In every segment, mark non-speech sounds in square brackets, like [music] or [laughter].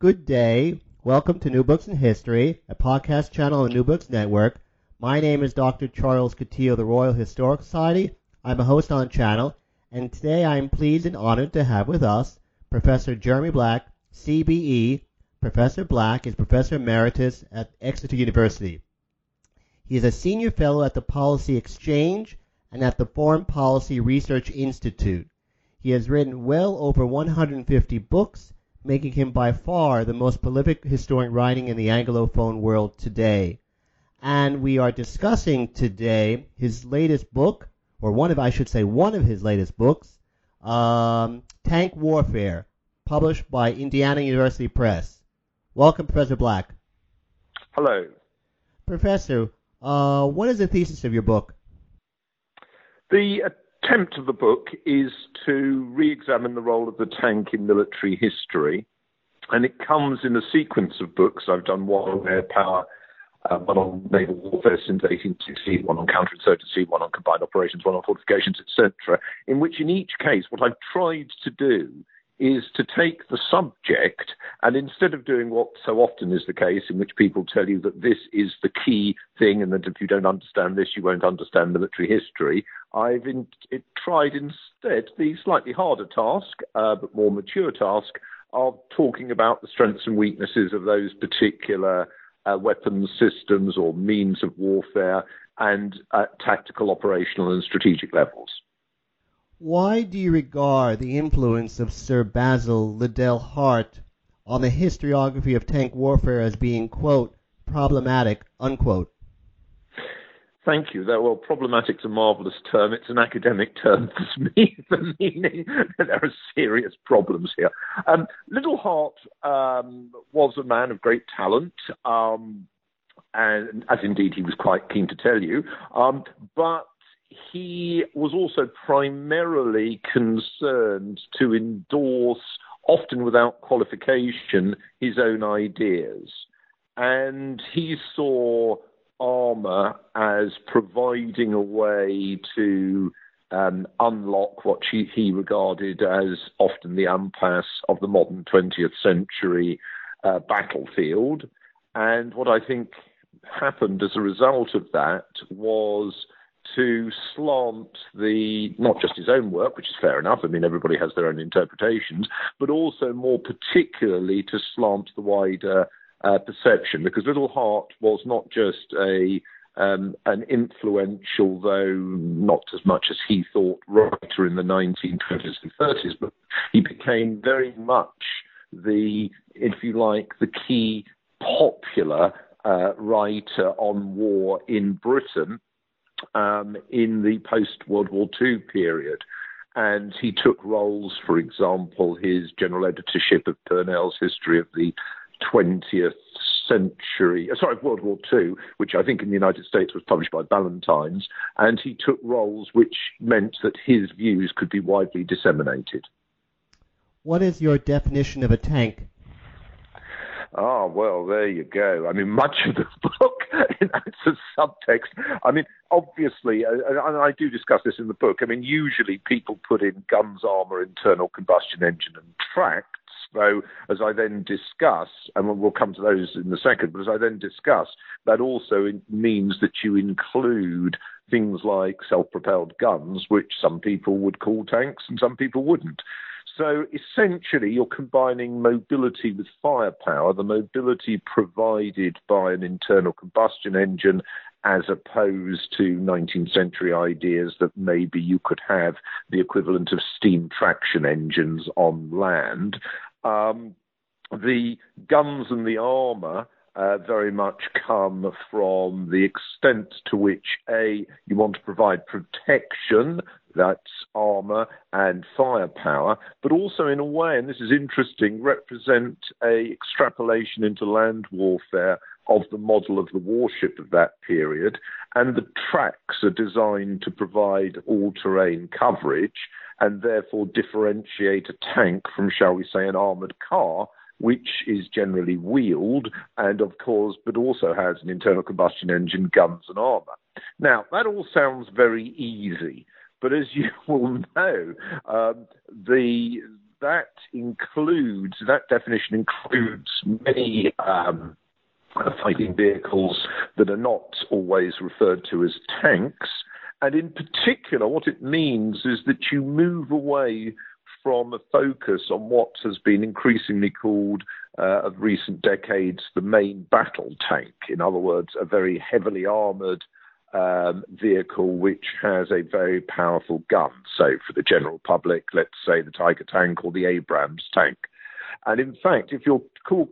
Good day. Welcome to New Books in History, a podcast channel on New Books Network. My name is Dr. Charles Coutinho of the Royal Historical Society. I'm a host on the channel, and today I am pleased and honored to have with us Professor Jeremy Black, CBE. Professor Black is Professor Emeritus at Exeter University. He is a senior fellow at the Policy Exchange and at the Foreign Policy Research Institute. He has written well over 150 books making him by far the most prolific historian writing in the Anglophone world today. And we are discussing today his latest book, or one of, I should say, one of his latest books, um, Tank Warfare, published by Indiana University Press. Welcome, Professor Black. Hello. Professor, uh, what is the thesis of your book? The attempt of the book is to re examine the role of the tank in military history. And it comes in a sequence of books. I've done one on air power, uh, one on naval warfare since 1860, one on counterinsurgency, one on combined operations, one on fortifications, etc. In which, in each case, what I've tried to do is to take the subject and instead of doing what so often is the case, in which people tell you that this is the key thing and that if you don't understand this, you won't understand military history, I've in, it, tried instead the slightly harder task, uh, but more mature task, of talking about the strengths and weaknesses of those particular uh, weapons systems or means of warfare and at tactical, operational, and strategic levels. Why do you regard the influence of Sir Basil Liddell Hart on the historiography of tank warfare as being, quote, problematic, unquote? Thank you. That, well, problematic is a marvelous term. It's an academic term for [laughs] me, for meaning [laughs] that there are serious problems here. Um, Liddell Hart um, was a man of great talent, um, and as indeed he was quite keen to tell you. Um, but he was also primarily concerned to endorse, often without qualification, his own ideas. And he saw armour as providing a way to um, unlock what he, he, regarded as often the impasse of the modern 20th century uh, battlefield. And what I think happened as a result of that was to slant the not just his own work, which is fair enough. I mean, everybody has their own interpretations, but also more particularly to slant the wider uh, perception, because Liddell Hart was not just a um, an influential, though not as much as he thought, writer in the 1920s and 30s, but he became very much the, if you like, the key popular uh, writer on war in Britain um, in the post World War II period. And he took roles, for example, his general editorship of Purnell's History of the 20th century, uh, sorry, World War II, which I think in the United States was published by Ballantines, and he took roles which meant that his views could be widely disseminated. What is your definition of a tank? Ah, well, there you go. I mean, much of the [laughs] book it's a subtext. I mean, obviously, uh, and I do discuss this in the book. I mean, usually people put in guns, armor, internal combustion engine, and tracts. Though, as I then discuss, and we'll come to those in a second, but as I then discuss, that also means that you include things like self propelled guns, which some people would call tanks and some people wouldn't. So essentially, you're combining mobility with firepower, the mobility provided by an internal combustion engine, as opposed to 19th century ideas that maybe you could have the equivalent of steam traction engines on land. Um, the guns and the armour uh, very much come from the extent to which A, you want to provide protection that's armor and firepower, but also in a way, and this is interesting, represent a extrapolation into land warfare of the model of the warship of that period. And the tracks are designed to provide all-terrain coverage and therefore differentiate a tank from, shall we say, an armored car, which is generally wheeled and, of course, but also has an internal combustion engine, guns, and armor. Now, that all sounds very easy, but as you [laughs] will know, um, the that includes that definition includes many um, fighting vehicles that are not always referred to as tanks. And in particular, what it means is that you move away from a focus on what has been increasingly called, uh, of recent decades, the main battle tank. In other words, a very heavily armored um, vehicle which has a very powerful gun. So, for the general public, let's say the Tiger tank or the Abrams tank. And in fact, if you're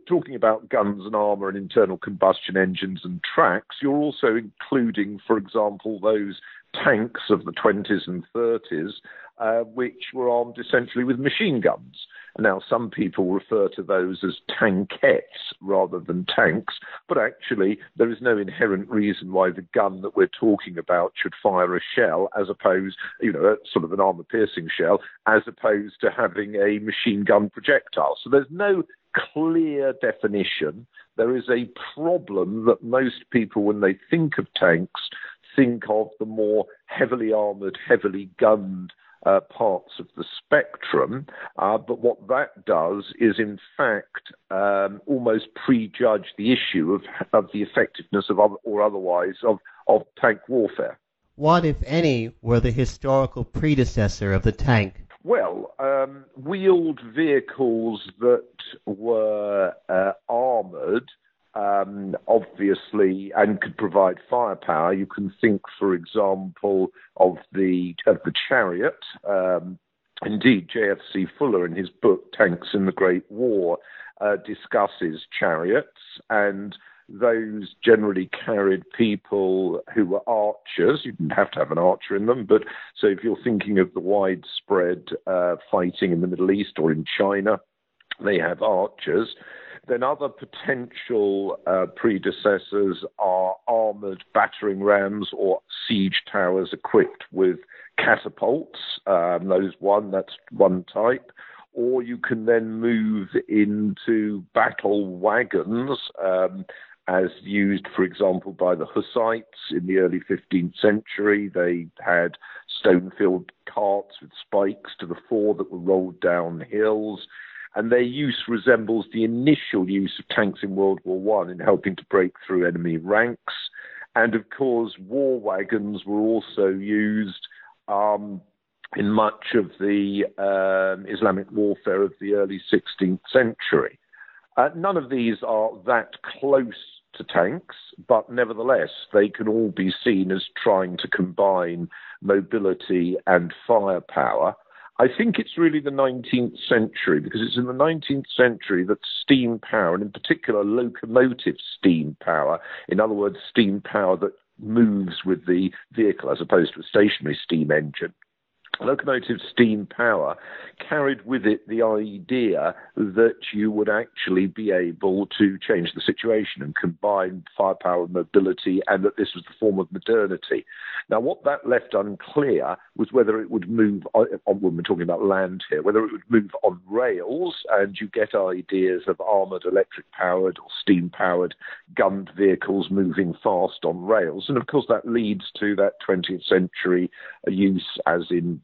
talking about guns and armor and internal combustion engines and tracks, you're also including, for example, those tanks of the 20s and 30s, uh, which were armed essentially with machine guns. Now, some people refer to those as tankettes rather than tanks, but actually, there is no inherent reason why the gun that we're talking about should fire a shell as opposed, you know, sort of an armor piercing shell, as opposed to having a machine gun projectile. So there's no clear definition. There is a problem that most people, when they think of tanks, think of the more heavily armored, heavily gunned uh, parts of the spectrum. Uh, but what that does is, in fact, um, almost prejudge the issue of, of the effectiveness of other, or otherwise of, of tank warfare. What, if any, were the historical predecessor of the tank? Well, um, wheeled vehicles that were uh, armored um, obviously, and could provide firepower. You can think, for example, of the of the chariot. Um, indeed, J.F.C. Fuller, in his book Tanks in the Great War, uh, discusses chariots, and those generally carried people who were archers. You didn't have to have an archer in them, but so if you're thinking of the widespread uh, fighting in the Middle East or in China, they have archers. Then other potential uh, predecessors are armored battering rams or siege towers equipped with catapults. Um, those one, that's one type. Or you can then move into battle wagons, um, as used, for example, by the Hussites in the early 15th century. They had stone-filled carts with spikes to the fore that were rolled down hills and their use resembles the initial use of tanks in World War One in helping to break through enemy ranks. And of course, war wagons were also used um, in much of the um, Islamic warfare of the early 16th century. Uh, none of these are that close to tanks, but nevertheless, they can all be seen as trying to combine mobility and firepower. I think it's really the 19th century because it's in the 19th century that steam power, and in particular locomotive steam power, in other words, steam power that moves with the vehicle as opposed to a stationary steam engine, locomotive steam power carried with it the idea that you would actually be able to change the situation and combine firepower and mobility, and that this was the form of modernity. Now, what that left unclear was whether it would move on, when we're talking about land here, whether it would move on rails, and you get ideas of armored, electric powered, or steam powered gunned vehicles moving fast on rails. And of course, that leads to that 20th century use, as in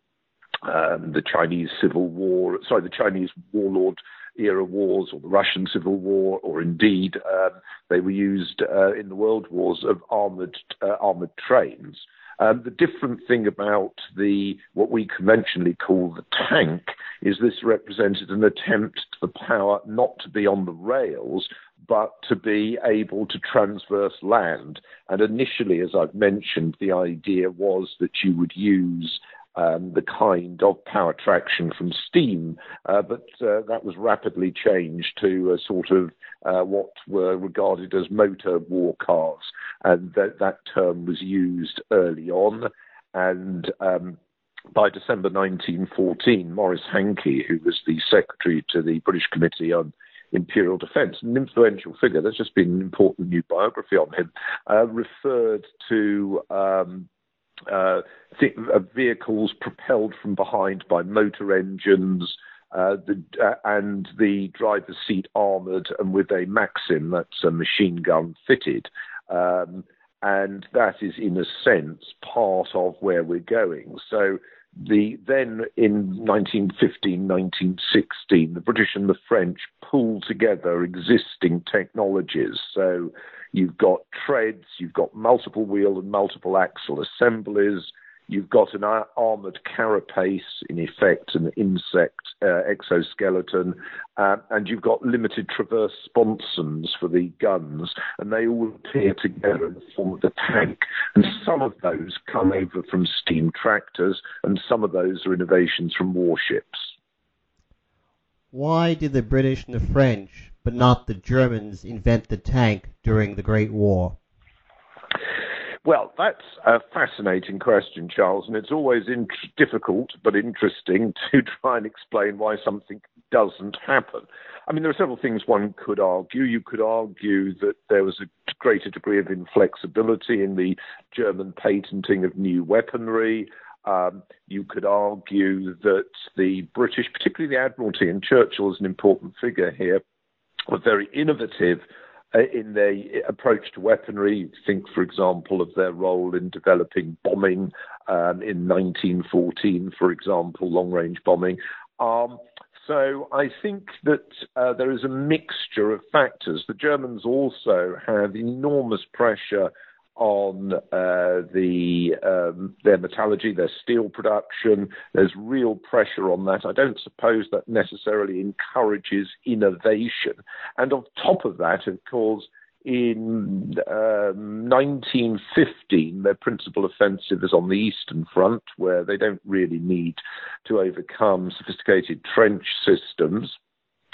um, the Chinese Civil War, sorry, the Chinese warlord era wars or the Russian Civil War, or indeed um, they were used uh, in the world wars of armored uh, armored trains. Um, the different thing about the what we conventionally call the tank is this represented an attempt to the power not to be on the rails, but to be able to transverse land. And initially, as I've mentioned, the idea was that you would use um, the kind of power traction from steam, uh, but uh, that was rapidly changed to a sort of uh, what were regarded as motor war cars, and that, that term was used early on. And um, by December 1914, Maurice Hankey, who was the secretary to the British Committee on Imperial Defence, an influential figure, there's just been an important new biography on him, uh, referred to um, uh, th- uh, vehicles propelled from behind by motor engines. Uh, the, uh, and the driver's seat armoured and with a Maxim, that's a machine gun fitted. Um, and that is, in a sense, part of where we're going. So the then in 1915, 1916, the British and the French pulled together existing technologies. So you've got treads, you've got multiple wheel and multiple axle assemblies, You've got an armored carapace, in effect, an insect uh, exoskeleton, uh, and you've got limited traverse sponsons for the guns, and they all appear together in the form of the tank. And some of those come over from steam tractors, and some of those are innovations from warships. Why did the British and the French, but not the Germans, invent the tank during the Great War? Well, that's a fascinating question, Charles, and it's always difficult but interesting [laughs] to try and explain why something doesn't happen. I mean, there are several things one could argue. You could argue that there was a greater degree of inflexibility in the German patenting of new weaponry. Um, you could argue that the British, particularly the Admiralty, and Churchill is an important figure here, were very innovative in their approach to weaponry. Think, for example, of their role in developing bombing um, in 1914, for example, long range bombing. Um, so I think that uh, there is a mixture of factors. The Germans also have enormous pressure on uh, the um, their metallurgy, their steel production. There's real pressure on that. I don't suppose that necessarily encourages innovation. And on top of that, of course, in um, 1915, their principal offensive is on the Eastern Front, where they don't really need to overcome sophisticated trench systems.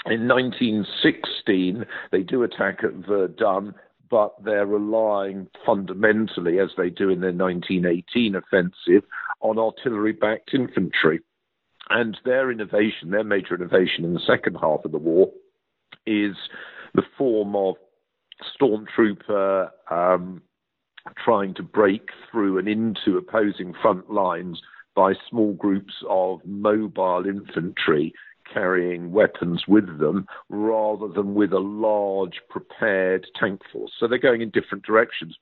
In 1916, they do attack at Verdun, but they're relying fundamentally, as they do in their 1918 offensive, on artillery backed infantry. And their innovation, their major innovation in the second half of the war, is the form of stormtrooper um, trying to break through and into opposing front lines by small groups of mobile infantry carrying weapons with them rather than with a large prepared tank force. So they're going in different directions.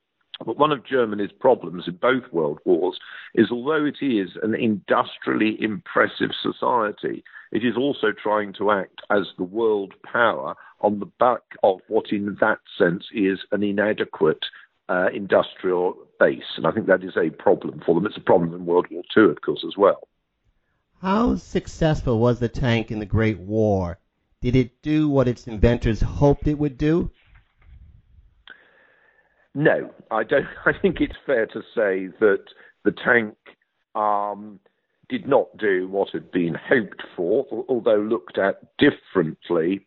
But one of Germany's problems in both world wars is although it is an industrially impressive society, it is also trying to act as the world power on the back of what, in that sense, is an inadequate uh, industrial base. And I think that is a problem for them. It's a problem in World War II, of course, as well. How successful was the tank in the Great War? Did it do what its inventors hoped it would do? No, I don't. [laughs] I think it's fair to say that the tank um, did not do what had been hoped for, although looked at differently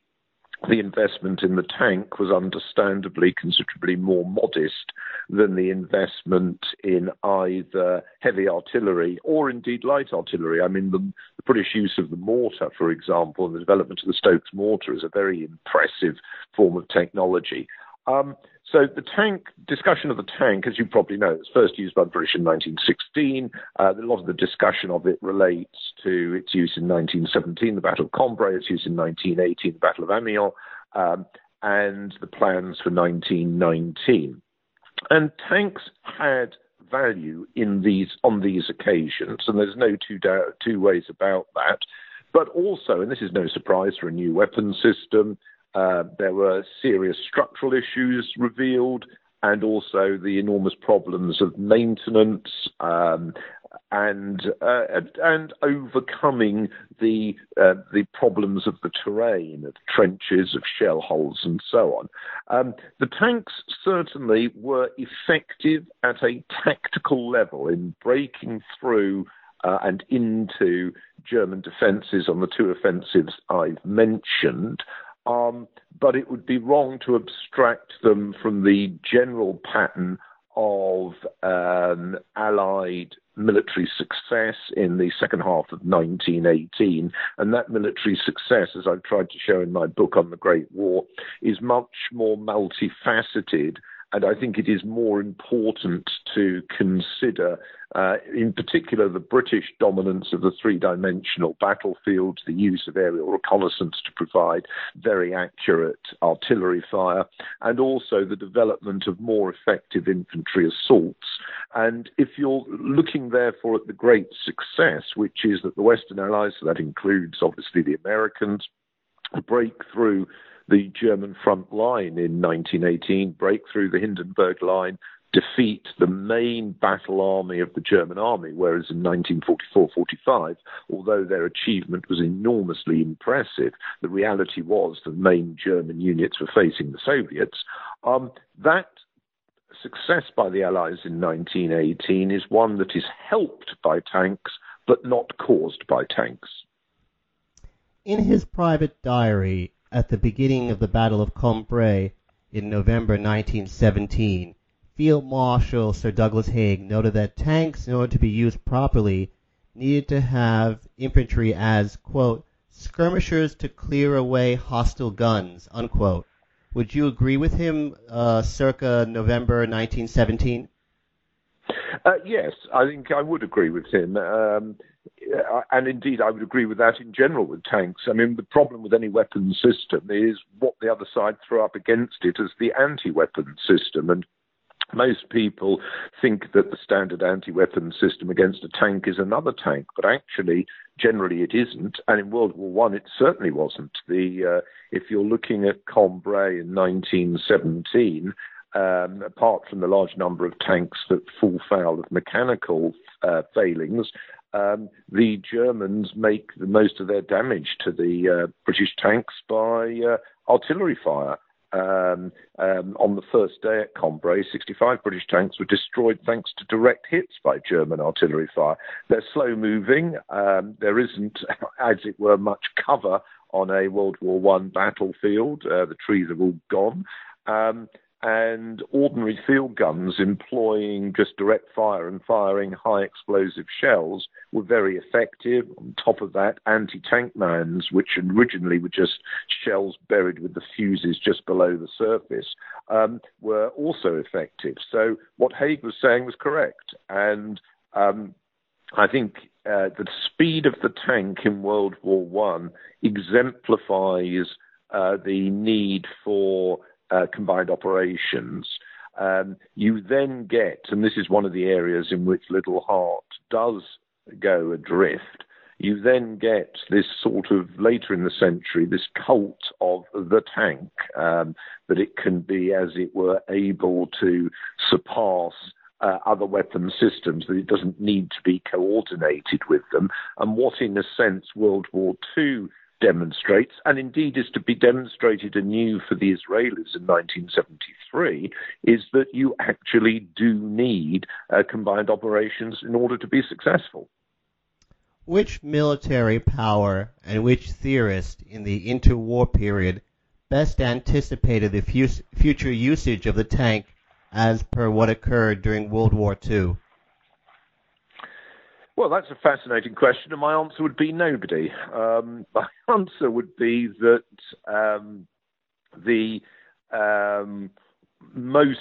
the investment in the tank was understandably considerably more modest than the investment in either heavy artillery or indeed light artillery. I mean, the, the, British use of the mortar, for example, and the development of the Stokes mortar is a very impressive form of technology. Um, so the tank discussion of the tank, as you probably know, was first used by the British in 1916. Uh, a lot of the discussion of it relates to its use in 1917, the Battle of Cambrai, its use in 1918, the Battle of Amiens, um, and the plans for 1919. And tanks had value in these on these occasions, and there's no two two ways about that. But also, and this is no surprise for a new weapon system, uh, there were serious structural issues revealed, and also the enormous problems of maintenance um, and uh, and overcoming the uh, the problems of the terrain, of trenches, of shell holes, and so on. Um, the tanks certainly were effective at a tactical level in breaking through uh, and into German defences on the two offensives I've mentioned. Um, but it would be wrong to abstract them from the general pattern of um, Allied military success in the second half of 1918. And that military success, as I've tried to show in my book on the Great War, is much more multifaceted and I think it is more important to consider, uh, in particular, the British dominance of the three dimensional battlefields, the use of aerial reconnaissance to provide very accurate artillery fire, and also the development of more effective infantry assaults. And if you're looking, therefore, at the great success, which is that the Western Allies, so that includes obviously the Americans, break through the German front line in 1918, break through the Hindenburg line, defeat the main battle army of the German army, whereas in 1944-45, although their achievement was enormously impressive, the reality was the main German units were facing the Soviets. Um, that success by the Allies in 1918 is one that is helped by tanks, but not caused by tanks. In his private diary, at the beginning of the Battle of Cambrai in November 1917, Field Marshal Sir Douglas Haig noted that tanks, in order to be used properly, needed to have infantry as, quote, skirmishers to clear away hostile guns, unquote. Would you agree with him uh, circa November 1917? Uh, yes, I think I would agree with him. Um, and indeed, I would agree with that in general with tanks. I mean, the problem with any weapon system is what the other side throw up against it as the anti weapon system. And most people think that the standard anti-weapon system against a tank is another tank, but actually, generally, it isn't. And in World War One, it certainly wasn't. The uh, if you're looking at Cambrai in 1917, um, apart from the large number of tanks that fall foul of mechanical uh, failings, um, the Germans make the most of their damage to the uh, British tanks by uh, artillery fire. Um, um, on the first day at Cambrai, 65 British tanks were destroyed thanks to direct hits by German artillery fire. They're slow moving. Um, there isn't, [laughs] as it were, much cover on a World War One battlefield. Uh, the trees are all gone. Um, and ordinary field guns employing just direct fire and firing high explosive shells were very effective. On top of that, anti tank mines, which originally were just shells buried with the fuses just below the surface, um, were also effective. So what Haig was saying was correct. And um, I think uh, the speed of the tank in World War One exemplifies uh, the need for uh, combined operations. Um, you then get, and this is one of the areas in which Liddell Hart does go adrift, you then get this sort of later in the century, this cult of the tank, um, that it can be, as it were, able to surpass uh, other weapon systems, that it doesn't need to be coordinated with them. And what, in a sense, World War II demonstrates, and indeed is to be demonstrated anew for the Israelis in 1973, is that you actually do need uh, combined operations in order to be successful. Which military power and which theorist in the interwar period best anticipated the future usage of the tank as per what occurred during World War II? Well, that's a fascinating question, and my answer would be nobody. Um, [laughs] my answer would be that um, the um, most,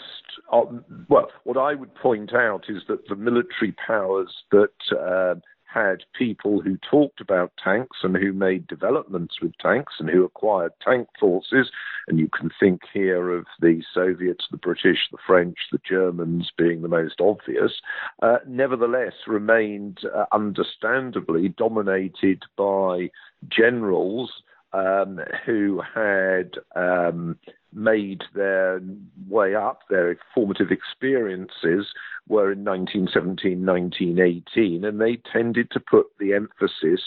uh, well, what I would point out is that the military powers that uh, had people who talked about tanks and who made developments with tanks and who acquired tank forces. And you can think here of the Soviets, the British, the French, the Germans being the most obvious, uh, nevertheless remained uh, understandably dominated by generals um, who had um, made their way up, their formative experiences were in 1917, 1918, and they tended to put the emphasis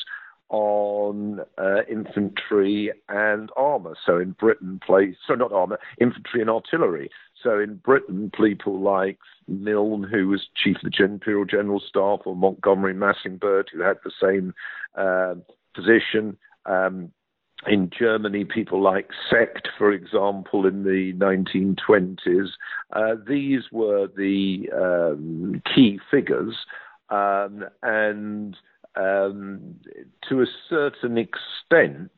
on uh, infantry and armour. So in Britain, place so not armour, infantry and artillery. So in Britain, people like Milne, who was chief of the Imperial General Staff, or Montgomery Massingberd, who had the same uh, position. Um, in Germany, people like Seeckt, for example, in the 1920s, uh, these were the um, key figures. Um, and um, to a certain extent,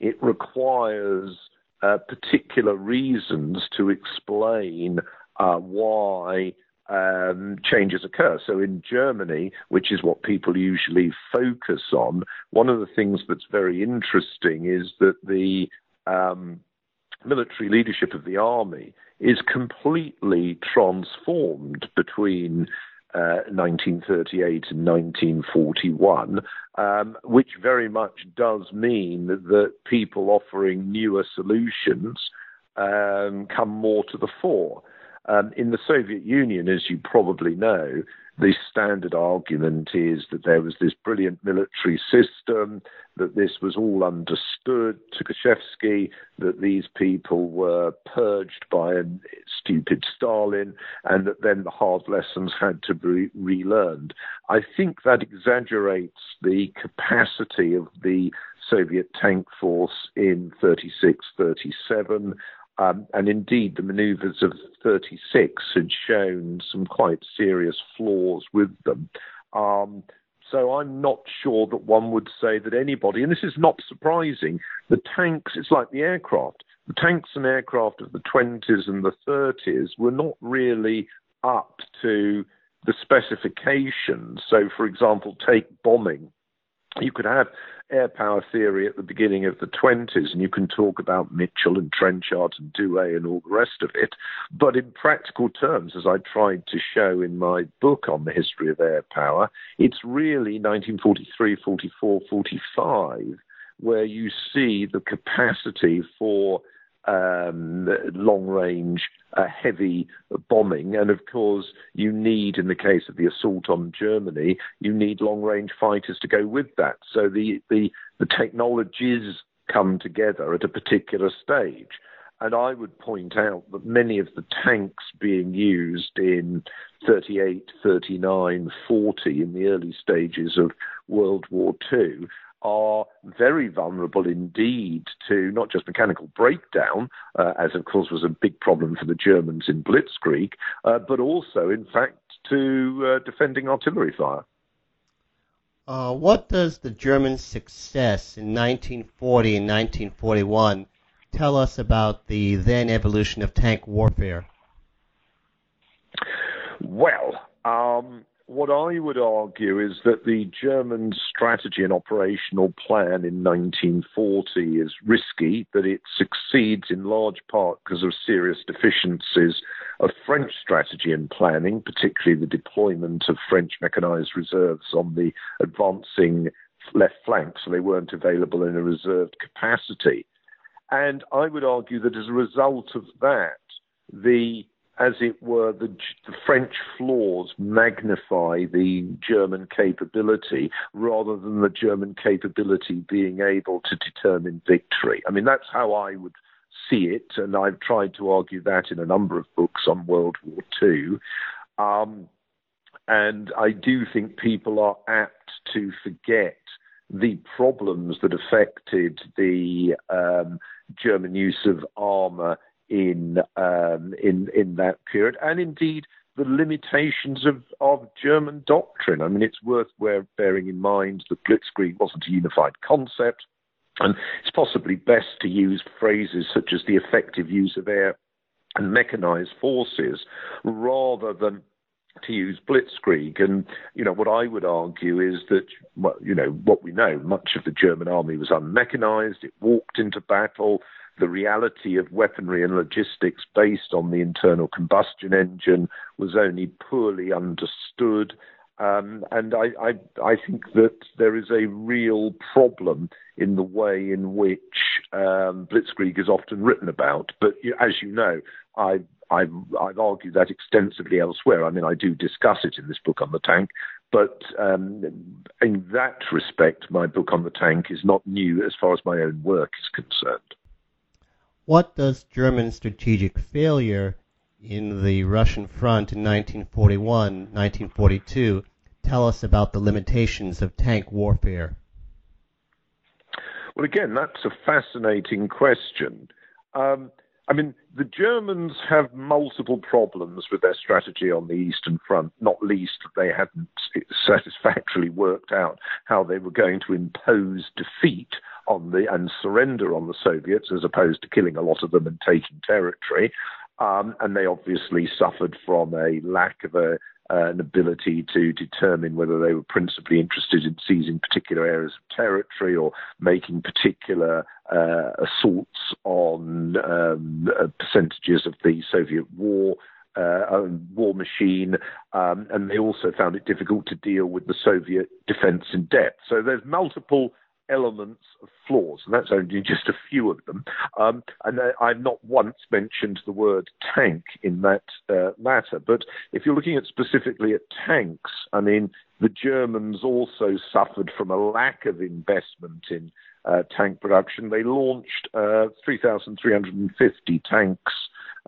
it requires uh, particular reasons to explain uh, why um, changes occur. So in Germany, which is what people usually focus on, one of the things that's very interesting is that the um, military leadership of the army is completely transformed between uh, 1938 and 1941, um, which very much does mean that people offering newer solutions um, come more to the fore. Um, in the Soviet Union, as you probably know, the standard argument is that there was this brilliant military system, that this was all understood, Tukhachevsky, that these people were purged by a stupid Stalin, and that then the hard lessons had to be relearned. I think that exaggerates the capacity of the Soviet tank force in 36 37 um, and indeed, the manoeuvres of 36 had shown some quite serious flaws with them. Um, so I'm not sure that one would say that anybody, and this is not surprising, the tanks, it's like the aircraft. The tanks and aircraft of the 20s and the 30s were not really up to the specifications. So, for example, take bombing. You could have air power theory at the beginning of the 20s, and you can talk about Mitchell and Trenchard and Douhet and all the rest of it. But in practical terms, as I tried to show in my book on the history of air power, it's really 1943, 44, 45 where you see the capacity for um, long range uh, heavy bombing. And of course, you need, in the case of the assault on Germany, you need long range fighters to go with that. So the, the, the technologies come together at a particular stage. And I would point out that many of the tanks being used in 38, 39, 40 in the early stages of World War II are very vulnerable indeed to not just mechanical breakdown, uh, as of course was a big problem for the Germans in Blitzkrieg, uh, but also, in fact, to uh, defending artillery fire. Uh, what does the German success in 1940 and 1941 tell us about the then evolution of tank warfare? Well, um, what I would argue is that the German strategy and operational plan in 1940 is risky, that it succeeds in large part because of serious deficiencies of French strategy and planning, particularly the deployment of French mechanized reserves on the advancing left flank, so they weren't available in a reserved capacity. And I would argue that as a result of that, the as it were, the, the, French flaws magnify the German capability rather than the German capability being able to determine victory. I mean, that's how I would see it, and I've tried to argue that in a number of books on World War II. Um, and I do think people are apt to forget the problems that affected the um, German use of armour in um, in in that period, and indeed the limitations of, of German doctrine. I mean, it's worth bearing in mind that Blitzkrieg wasn't a unified concept, and it's possibly best to use phrases such as the effective use of air and mechanized forces rather than to use blitzkrieg. And, you know, what I would argue is that, well, you know, what we know, much of the German army was unmechanized. It walked into battle the reality of weaponry and logistics based on the internal combustion engine was only poorly understood. Um, and I, I, I, think that there is a real problem in the way in which um, Blitzkrieg is often written about. But as you know, I, I've, I've, argued that extensively elsewhere. I mean, I do discuss it in this book on the tank. But um, in that respect, my book on the tank is not new as far as my own work is concerned. What does German strategic failure in the Russian front in 1941 1942 tell us about the limitations of tank warfare? Well, again, that's a fascinating question. Um, I mean, the Germans have multiple problems with their strategy on the Eastern Front, not least that they hadn't satisfactorily worked out how they were going to impose defeat on the and surrender on the Soviets as opposed to killing a lot of them and taking territory. Um, and they obviously suffered from a lack of a uh, an ability to determine whether they were principally interested in seizing particular areas of territory or making particular uh, assaults on um, uh, percentages of the Soviet war. Uh, war machine, um, and they also found it difficult to deal with the Soviet defense in depth. So there's multiple elements of flaws, and that's only just a few of them. Um, and I've not once mentioned the word tank in that uh, matter. But if you're looking at specifically at tanks, I mean, the Germans also suffered from a lack of investment in uh, tank production. They launched uh, 3,350 tanks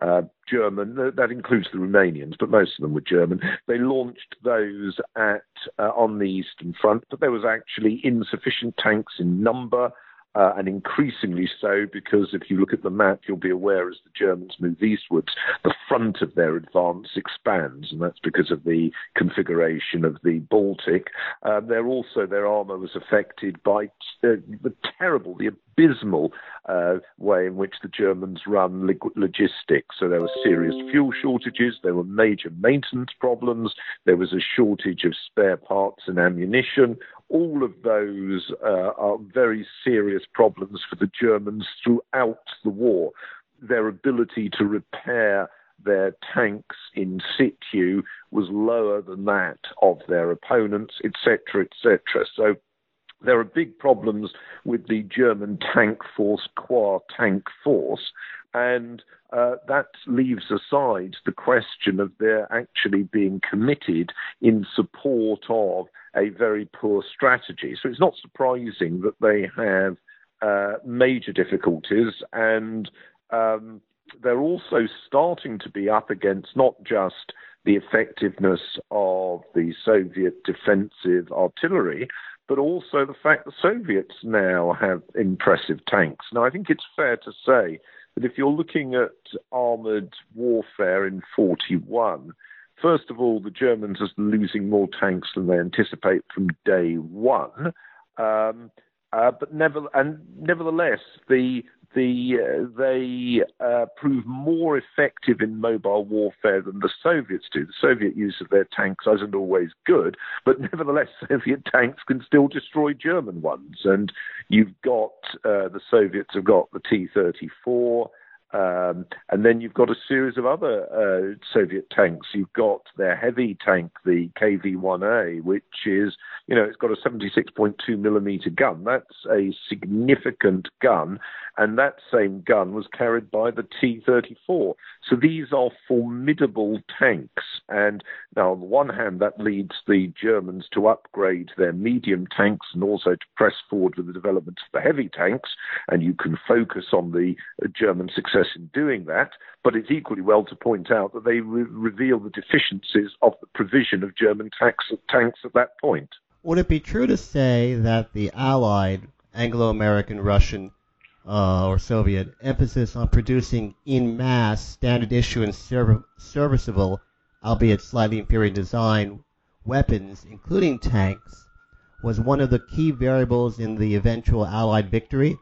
uh, German. That includes the Romanians, but most of them were German. They launched those at uh, on the Eastern Front, but there was actually insufficient tanks in number uh, and increasingly so because if you look at the map, you'll be aware as the Germans move eastwards, the front of their advance expands, and that's because of the configuration of the Baltic. Uh, they're also their armour was affected by uh, the terrible, the abysmal uh, way in which the Germans run logistics. So there were serious fuel shortages, there were major maintenance problems, there was a shortage of spare parts and ammunition all of those uh, are very serious problems for the Germans throughout the war. Their ability to repair their tanks in situ was lower than that of their opponents, etc., etc. So there are big problems with the German tank force qua tank force, and uh, that leaves aside the question of their actually being committed in support of a very poor strategy. So it's not surprising that they have uh, major difficulties and um, they're also starting to be up against not just the effectiveness of the Soviet defensive artillery, but also the fact the Soviets now have impressive tanks. Now, I think it's fair to say that if you're looking at armored warfare in 41, first of all, the Germans are losing more tanks than they anticipate from day one. Um, uh, but never, and nevertheless, the the uh, they uh, prove more effective in mobile warfare than the Soviets do. The Soviet use of their tanks isn't always good, but [laughs] nevertheless, Soviet tanks can still destroy German ones. And you've got uh, the Soviets have got the T-34. Um, and then you've got a series of other uh, Soviet tanks. You've got their heavy tank, the KV-1A, which is, you know, it's got a 76.2 millimeter gun. That's a significant gun, and that same gun was carried by the T-34. So these are formidable tanks. And now, on the one hand, that leads the Germans to upgrade their medium tanks and also to press forward with the development of the heavy tanks. And you can focus on the uh, German success in doing that. But it's equally well to point out that they re- reveal the deficiencies of the provision of German tanks, tanks at that point. Would it be true to say that the Allied Anglo American Russian uh, or Soviet emphasis on producing in mass standard issue and serv- serviceable, albeit slightly inferior design, weapons, including tanks, was one of the key variables in the eventual Allied victory?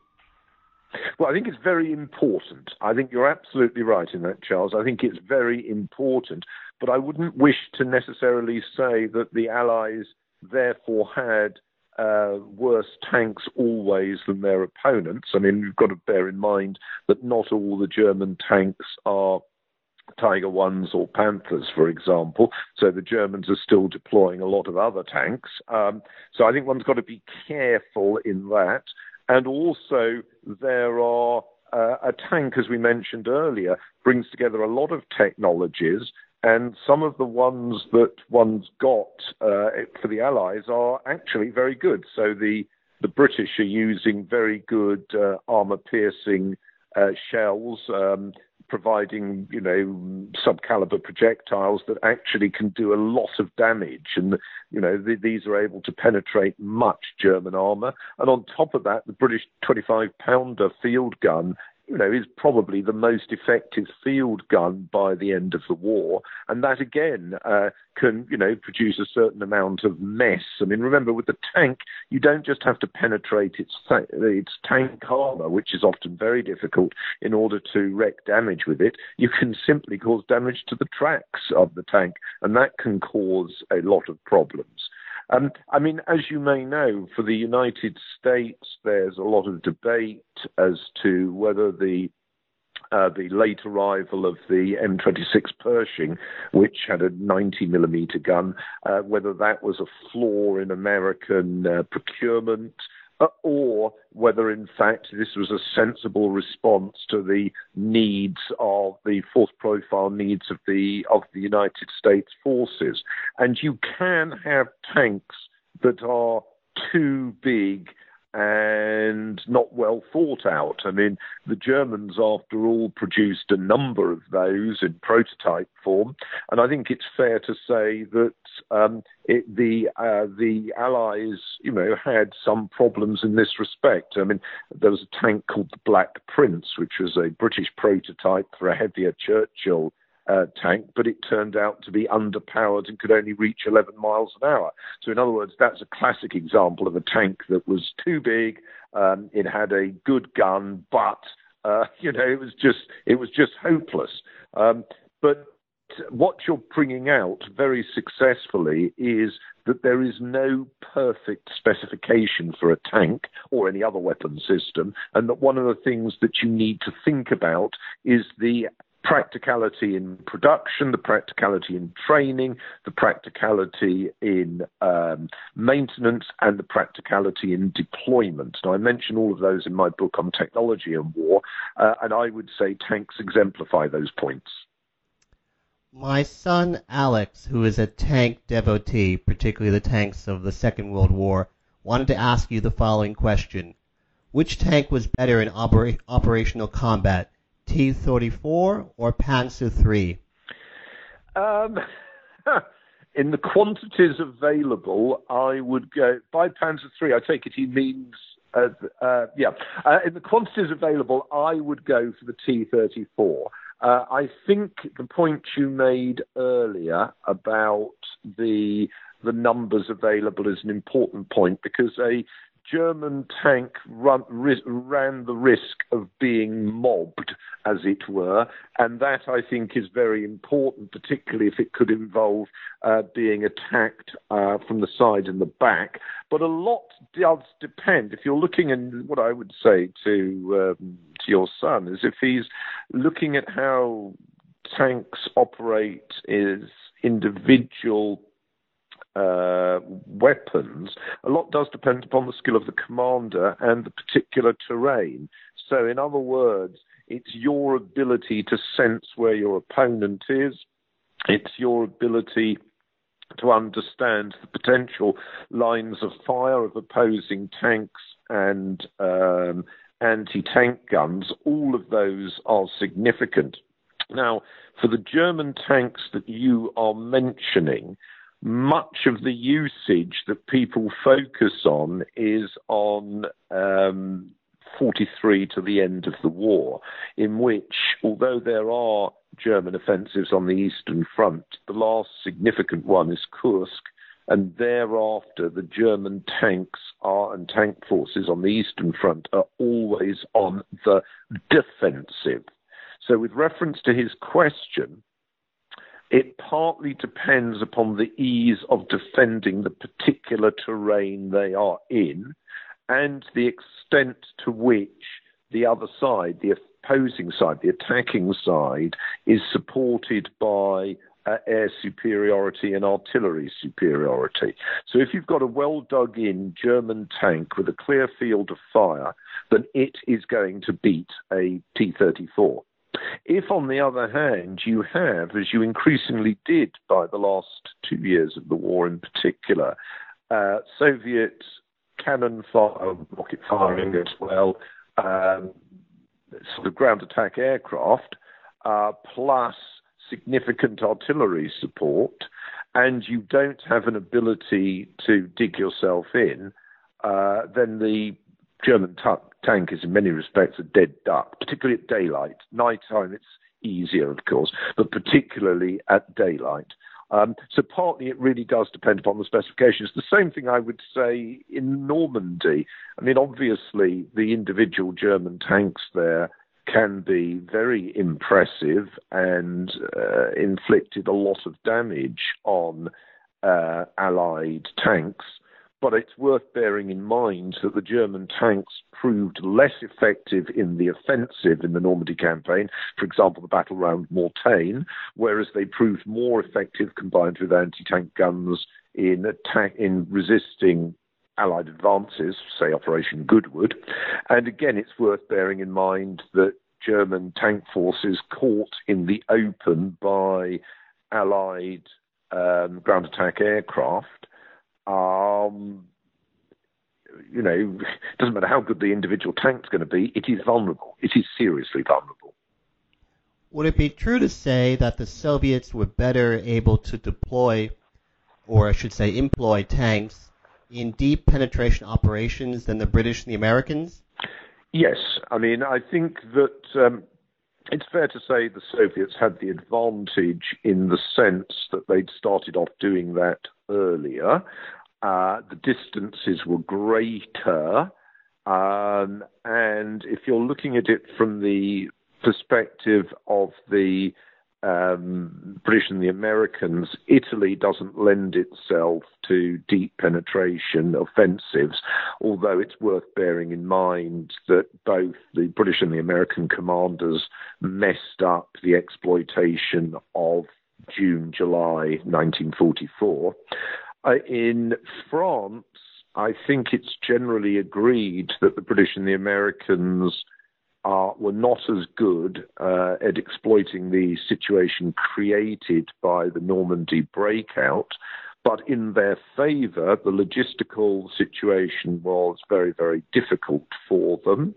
Well, I think it's very important. I think you're absolutely right in that, Charles. I think it's very important. But I wouldn't wish to necessarily say that the Allies therefore had uh, worse tanks always than their opponents. I mean, we've got to bear in mind that not all the German tanks are Tiger Ones or Panthers, for example. So the Germans are still deploying a lot of other tanks. Um, so I think one's got to be careful in that. And also, there are uh, a tank, as we mentioned earlier, brings together a lot of technologies and some of the ones that one's got uh, for the Allies are actually very good. So the the British are using very good uh, armor piercing uh, shells. Um, providing, you know, subcaliber projectiles that actually can do a lot of damage. And, you know, th- these are able to penetrate much German armor. And on top of that, the British 25 pounder field gun you know, is probably the most effective field gun by the end of the war. And that again uh, can, you know, produce a certain amount of mess. I mean, remember with the tank, you don't just have to penetrate its its tank armor, which is often very difficult, in order to wreak damage with it. You can simply cause damage to the tracks of the tank, and that can cause a lot of problems. Um, I mean, as you may know, for the United States, there's a lot of debate as to whether the uh, the late arrival of the M26 Pershing, which had a 90 millimeter gun, uh, whether that was a flaw in American uh, procurement Uh, or whether in fact this was a sensible response to the needs of the force profile needs of the of the United States forces. And you can have tanks that are too big and not well thought out. I mean, the Germans, after all, produced a number of those in prototype form, and I think it's fair to say that um, it, the uh, the Allies, you know, had some problems in this respect. I mean, there was a tank called the Black Prince, which was a British prototype for a heavier Churchill uh, tank, but it turned out to be underpowered and could only reach 11 miles an hour. So, in other words, that's a classic example of a tank that was too big. Um, it had a good gun, but uh, [laughs] you know it was just it was just hopeless. Um, but what you're bringing out very successfully is that there is no perfect specification for a tank or any other weapon system, and that one of the things that you need to think about is the practicality in production, the practicality in training, the practicality in um, maintenance, and the practicality in deployment. Now, I mention all of those in my book on technology and war, uh, and I would say tanks exemplify those points. My son Alex, who is a tank devotee, particularly the tanks of the Second World War, wanted to ask you the following question. Which tank was better in oper- operational combat, T-34 or Panzer III? Um, [laughs] in the quantities available, I would go by Panzer III. I take it he means uh, uh, yeah. Uh, in the quantities available, I would go for the T-34. Uh, I think the point you made earlier about the the numbers available is an important point because a German tank run, ran the risk of being mobbed, as it were, and that I think is very important, particularly if it could involve uh, being attacked uh, from the side and the back. But a lot does depend. If you're looking, and what I would say to um, to your son is if he's looking at how tanks operate as individual uh, weapons, a lot does depend upon the skill of the commander and the particular terrain. So, in other words, it's your ability to sense where your opponent is, it's your ability to understand the potential lines of fire of opposing tanks and um, anti tank guns. All of those are significant. Now, for the German tanks that you are mentioning, much of the usage that people focus on is on um, 43 to the end of the war, in which, although there are German offensives on the Eastern Front, the last significant one is Kursk, and thereafter the German tanks are and tank forces on the Eastern Front are always on the defensive. So, with reference to his question, it partly depends upon the ease of defending the particular terrain they are in and the extent to which the other side, the opposing side, the attacking side, is supported by uh, air superiority and artillery superiority. So if you've got a well dug in German tank with a clear field of fire, then it is going to beat a T 34. If, on the other hand, you have, as you increasingly did by the last two years of the war in particular, uh, Soviet cannon fire, rocket firing as well, um, sort of ground attack aircraft, uh, plus significant artillery support, and you don't have an ability to dig yourself in, uh, then the German t- tank is in many respects a dead duck, particularly at daylight. Nighttime, it's easier, of course, but particularly at daylight. Um, so partly it really does depend upon the specifications. The same thing I would say in Normandy. I mean, obviously the individual German tanks there can be very impressive and uh, inflicted a lot of damage on uh, Allied tanks. But it's worth bearing in mind that the German tanks proved less effective in the offensive in the Normandy campaign, for example, the battle round Mortain, whereas they proved more effective combined with anti-tank guns in attack in resisting Allied advances, say Operation Goodwood. And again, it's worth bearing in mind that German tank forces caught in the open by Allied um, ground attack aircraft um, you know, it [laughs] doesn't matter how good the individual tank's going to be, it is vulnerable. It is seriously vulnerable. Would it be true to say that the Soviets were better able to deploy, or I should say, employ tanks in deep penetration operations than the British and the Americans? Yes. I mean, I think that um, it's fair to say the Soviets had the advantage in the sense that they'd started off doing that earlier. Uh, the distances were greater. Um, and if you're looking at it from the perspective of the um, British and the Americans, Italy doesn't lend itself to deep penetration offensives, although it's worth bearing in mind that both the British and the American commanders messed up the exploitation of June, July 1944. Uh, in France, I think it's generally agreed that the British and the Americans are, were not as good uh, at exploiting the situation created by the Normandy breakout. But in their favor, the logistical situation was very, very difficult for them.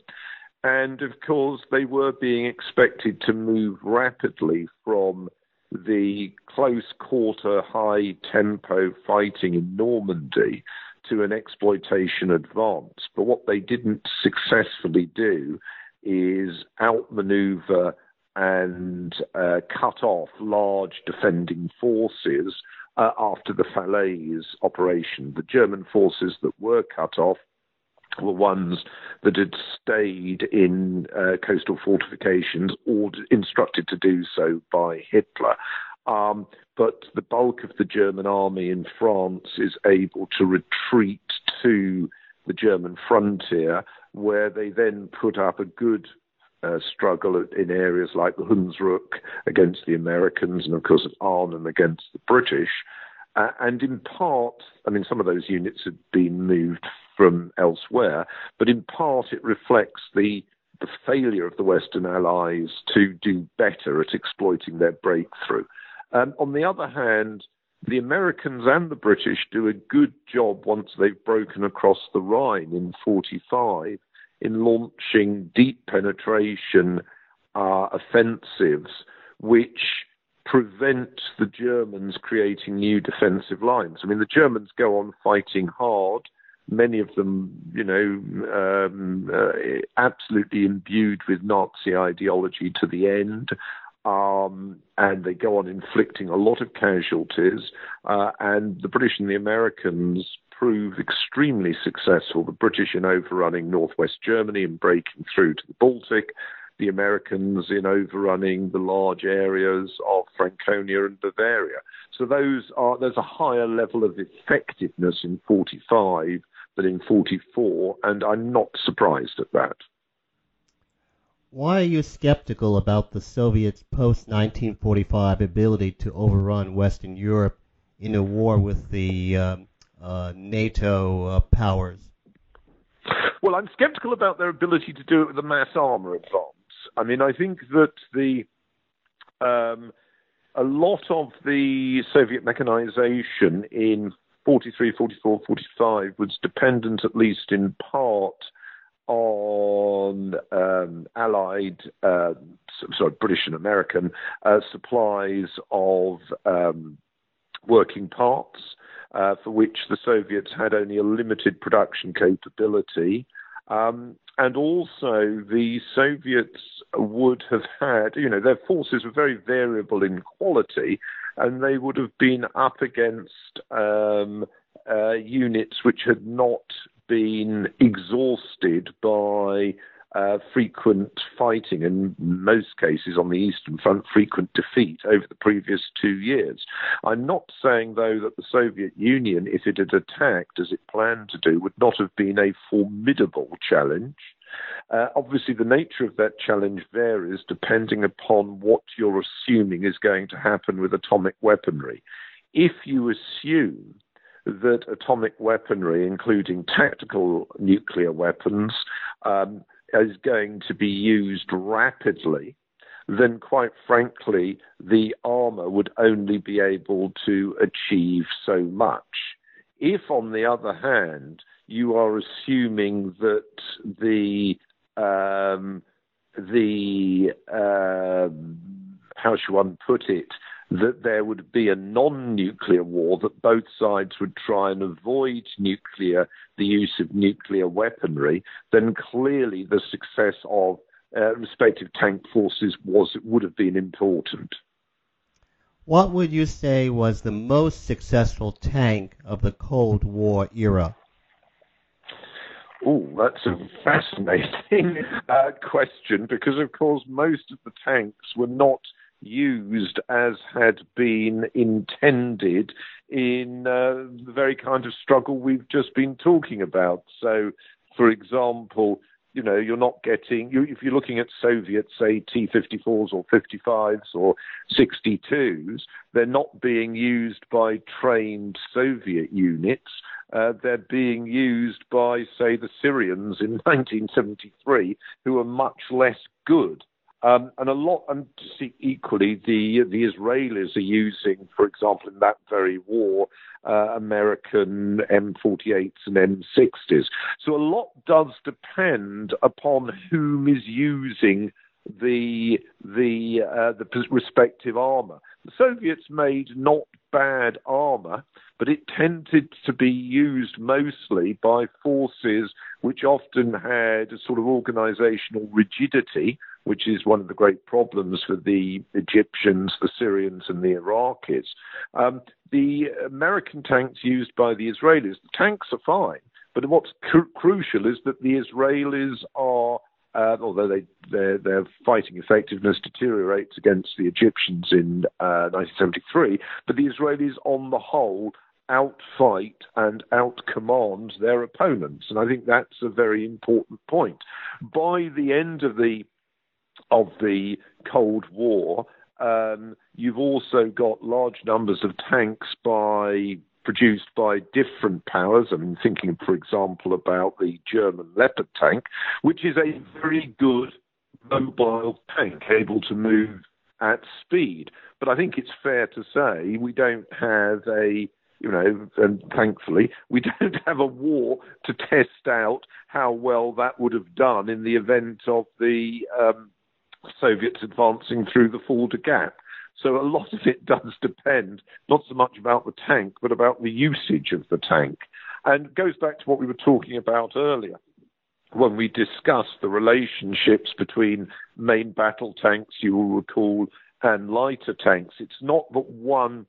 And of course, they were being expected to move rapidly from the close quarter, high tempo fighting in Normandy to an exploitation advance. But what they didn't successfully do is outmaneuver and uh, cut off large defending forces uh, after the Falaise operation. The German forces that were cut off were ones that had stayed in uh, coastal fortifications or instructed to do so by Hitler. Um, but the bulk of the German army in France is able to retreat to the German frontier, where they then put up a good uh, struggle in areas like the Hunsrück against the Americans, and of course at Arnhem against the British. Uh, and in part, I mean, some of those units had been moved from elsewhere, but in part it reflects the the failure of the Western Allies to do better at exploiting their breakthrough. Um, on the other hand, the Americans and the British do a good job once they've broken across the Rhine in 45 in launching deep penetration uh, offensives, which prevent the Germans creating new defensive lines. I mean, the Germans go on fighting hard. Many of them, you know, um, uh, absolutely imbued with Nazi ideology to the end. Um, and they go on inflicting a lot of casualties. Uh, and the British and the Americans prove extremely successful. The British in overrunning northwest Germany and breaking through to the Baltic, the Americans in overrunning the large areas of Franconia and Bavaria. So those are there's a higher level of effectiveness in 45 than in 44, and I'm not surprised at that. Why are you skeptical about the Soviets' post 1945 ability to overrun Western Europe in a war with the um, uh, NATO uh, powers? Well, I'm skeptical about their ability to do it with a mass armor advance. I mean, I think that the um, a lot of the Soviet mechanization in 43, 44, 45 was dependent, at least in part, on um, Allied uh, sorry, British and American uh, supplies of um, working parts, uh, for which the Soviets had only a limited production capability. Um, and also, the Soviets would have had, you know, their forces were very variable in quality, and they would have been up against um, uh, units which had not been exhausted by uh, frequent fighting, in most cases on the Eastern Front, frequent defeat over the previous two years. I'm not saying, though, that the Soviet Union, if it had attacked as it planned to do, would not have been a formidable challenge. Uh, obviously, the nature of that challenge varies depending upon what you're assuming is going to happen with atomic weaponry. If you assume that atomic weaponry, including tactical nuclear weapons, um, is going to be used rapidly, then quite frankly, the armor would only be able to achieve so much. If, on the other hand, you are assuming that the um, the uh, how should one put it that there would be a non-nuclear war that both sides would try and avoid nuclear the use of nuclear weaponry then clearly the success of uh, respective tank forces was would have been important what would you say was the most successful tank of the Cold War era? Oh, that's a fascinating [laughs] uh, question because, of course, most of the tanks were not used as had been intended in uh, the very kind of struggle we've just been talking about. So, for example, you know, you're not getting, you, if you're looking at Soviet, say, T 54s or 55s or 62s, they're not being used by trained Soviet units. Uh, they're being used by, say, the Syrians in [laughs] 1973, who are much less good. Um, and a lot, and see, equally, the the Israelis are using, for example, in that very war, uh, American M48s and M60s. So a lot does depend upon whom is using the the uh, the respective armor. The Soviets made not bad armor, but it tended to be used mostly by forces which often had a sort of organizational rigidity, which is one of the great problems for the Egyptians, the Syrians, and the Iraqis. Um, the American tanks used by the Israelis, the tanks are fine, but what's cru- crucial is that the Israelis are uh, although they, their, their fighting effectiveness deteriorates against the Egyptians in uh, 1973, but the Israelis, on the whole, outfight and outcommand their opponents, and I think that's a very important point. By the end of the of the Cold War, um, you've also got large numbers of tanks by produced by different powers. I'm thinking, for example, about the German Leopard tank, which is a very good mobile tank, able to move at speed. But I think it's fair to say we don't have a you know, and thankfully, we [laughs] don't have a war to test out how well that would have done in the event of the um, Soviets advancing through the Fulda Gap. So a lot of it [laughs] does depend not so much about the tank, but about the usage of the tank. And goes back to what we were talking about earlier when we discussed the relationships between main battle tanks, you will recall, and lighter tanks. It's not that one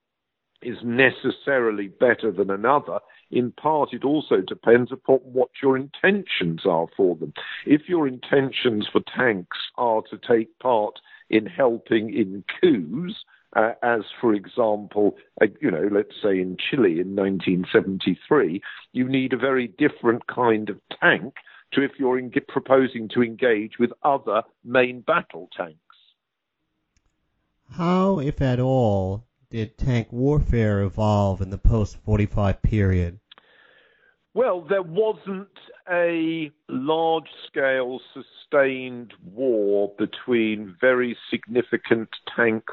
is necessarily better than another. In part, it also depends upon what your intentions are for them. If your intentions for tanks are to take part in helping in coups, uh, as for example, uh, you know, let's say in Chile in 1973, you need a very different kind of tank to if you're in, proposing to engage with other main battle tanks. How, if at all, did tank warfare evolve in the post 45 period? Well, there wasn't a large scale sustained war between very significant tank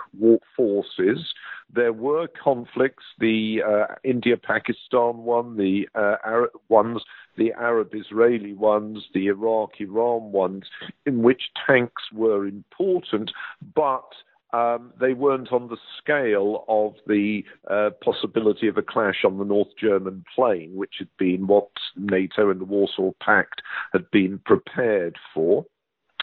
forces. There were conflicts, the uh, India Pakistan one, the uh, Arab ones the Arab Israeli ones, the Iraq Iran ones, in which tanks were important, but um, they weren't on the scale of the uh, possibility of a clash on the North German plain, which had been what NATO and the Warsaw Pact had been prepared for.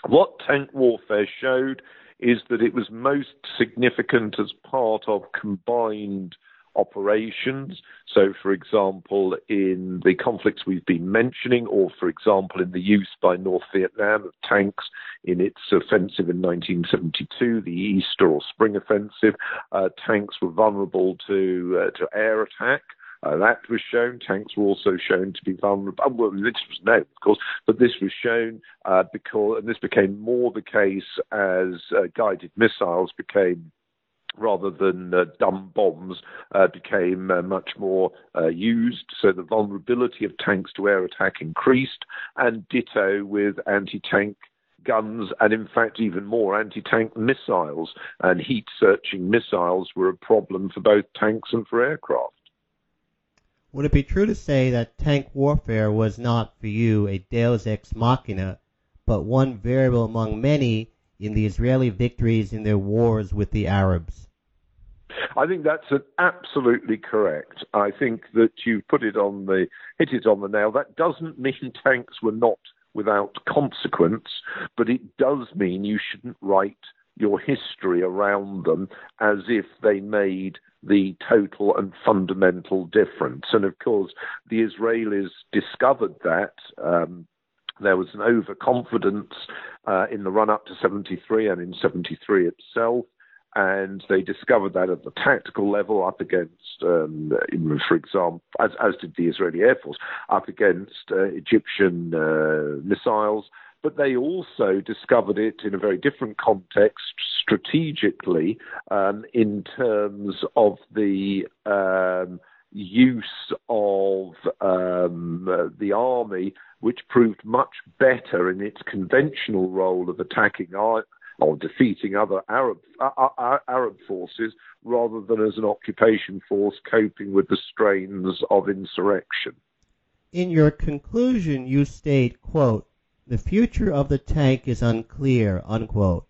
What tank warfare showed is that it was most significant as part of combined operations. So, for example, in the conflicts we've been mentioning, or for example, in the use by North Vietnam of tanks in its offensive in 1972, the Easter or Spring Offensive, uh, tanks were vulnerable to uh, to air attack. Uh, that was shown. Tanks were also shown to be vulnerable. Well, this was known, of course, but this was shown uh, because, and this became more the case as uh, guided missiles became rather than uh, dumb bombs uh, became uh, much more uh, used. So the vulnerability of tanks to air attack increased, and ditto with anti tank guns, and in fact, even more anti tank missiles. And heat searching missiles were a problem for both tanks and for aircraft. Would it be true to say that tank warfare was not for you a deus ex machina, but one variable among many in the Israeli victories in their wars with the Arabs? I think that's an absolutely correct. I think that you put it on the hit it on the nail. That doesn't mean [laughs] tanks were not without consequence, but it does mean you shouldn't write your history around them as if they made the total and fundamental difference. And of course, the Israelis discovered that. Um, there was an overconfidence uh, in the run up to 73 and in 73 itself. And they discovered that at the tactical level, up against, um, for example, as, as, did the Israeli Air Force, up against uh, Egyptian uh, missiles. But they also discovered it in a very different context, strategically, um, in terms of the um, use of um, the army, which proved much better in its conventional role of attacking or defeating other Arab uh, uh, uh, Arab forces, rather than as an occupation force coping with the strains of insurrection. In your conclusion, you state, "quote The future of the tank is unclear." Unquote.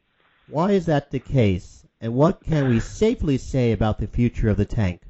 Why is that the case, and what can we safely say about the future of the tank?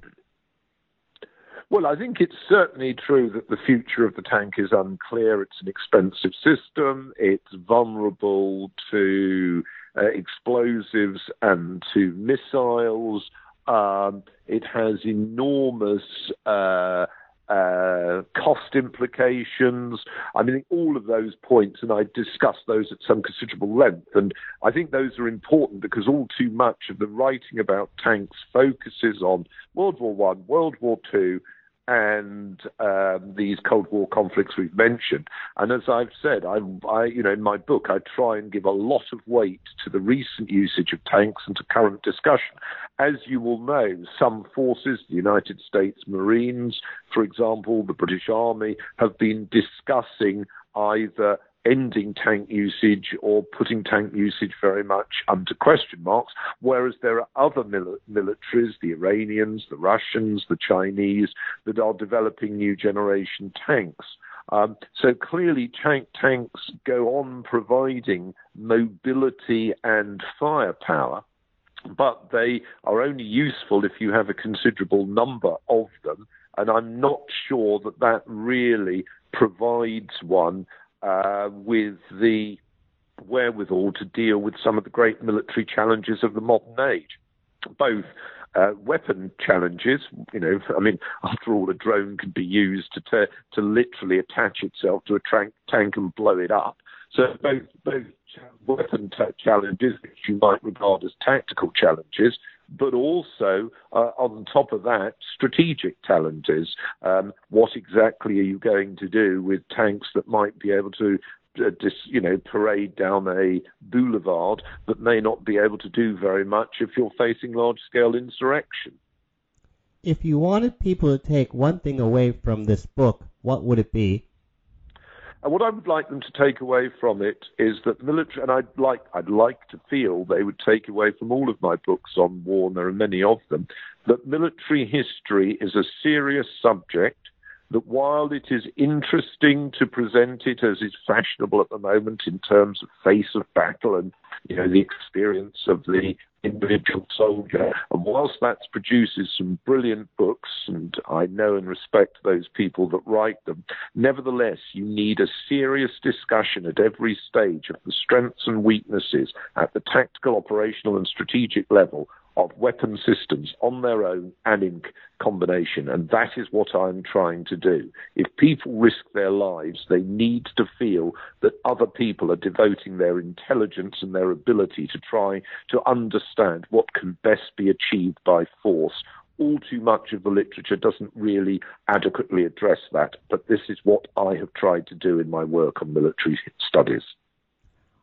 Well, I think it's certainly true that the future of the tank is unclear. It's an expensive system. It's vulnerable to uh, explosives and to missiles. Um, it has enormous uh, uh, cost implications. I mean, all of those points, and I discussed those at some considerable length. And I think those are important because all too much of the writing about tanks focuses on World War One, World War Two, and um, these Cold War conflicts we've mentioned. And as I've said, I, I, you know, in my book, I try and give a lot of weight to the recent usage of tanks and to current discussion. As you will know, some forces, the United States Marines, for example, the British Army, have been discussing either ending tank usage or putting tank usage very much under question marks, whereas there are other mil- militaries, the Iranians, the Russians, the Chinese, that are developing new generation tanks. Um, so clearly, tank tanks go on providing mobility and firepower, but they are only useful if you have a considerable number of them. And I'm not sure that that really provides one uh, with the wherewithal to deal with some of the great military challenges of the modern age, both uh, weapon challenges. You know, I mean, after all, a drone can be used to to, literally attach itself to a tank, and blow it up. So both both weapon challenges, which you might regard as tactical challenges, but also uh, on top of that, strategic challenges. Um, what exactly are you going to do with tanks that might be able to uh, dis, you know, parade down a boulevard that may not be able to do very much if you're facing large-scale insurrection. If you wanted people to take one thing away from this book, what would it be? And what I would like them to take away from it is that military, and I'd like, I'd like to feel they would take away from all of my books on war, and there are many of them, that military history is a serious subject that while it is interesting to present it as is fashionable at the moment in terms of face of battle and you know the experience of the individual soldier. And whilst that produces some brilliant books, and I know and respect those people that write them, nevertheless, you need a serious discussion at every stage of the strengths and weaknesses at the tactical, operational, and strategic level of weapon systems on their own and in combination. And that is what I'm trying to do. If people risk their lives, they need to feel that other people are devoting their intelligence and their ability to try to understand what can best be achieved by force. All too much of the literature doesn't really adequately address that, but this is what I have tried to do in my work on military studies.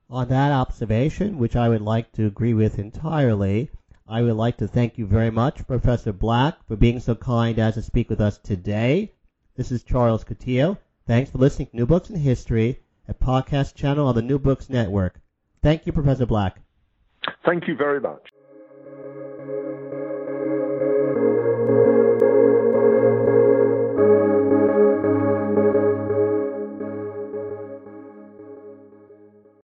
On that observation, which I would like to agree with entirely, I would like to thank you very much, Professor Black, for being so kind as to speak with us today. This is Charles Coutinho. Thanks for listening to New Books in History, a podcast channel on the New Books Network. Thank you, Professor Black. Thank you very much.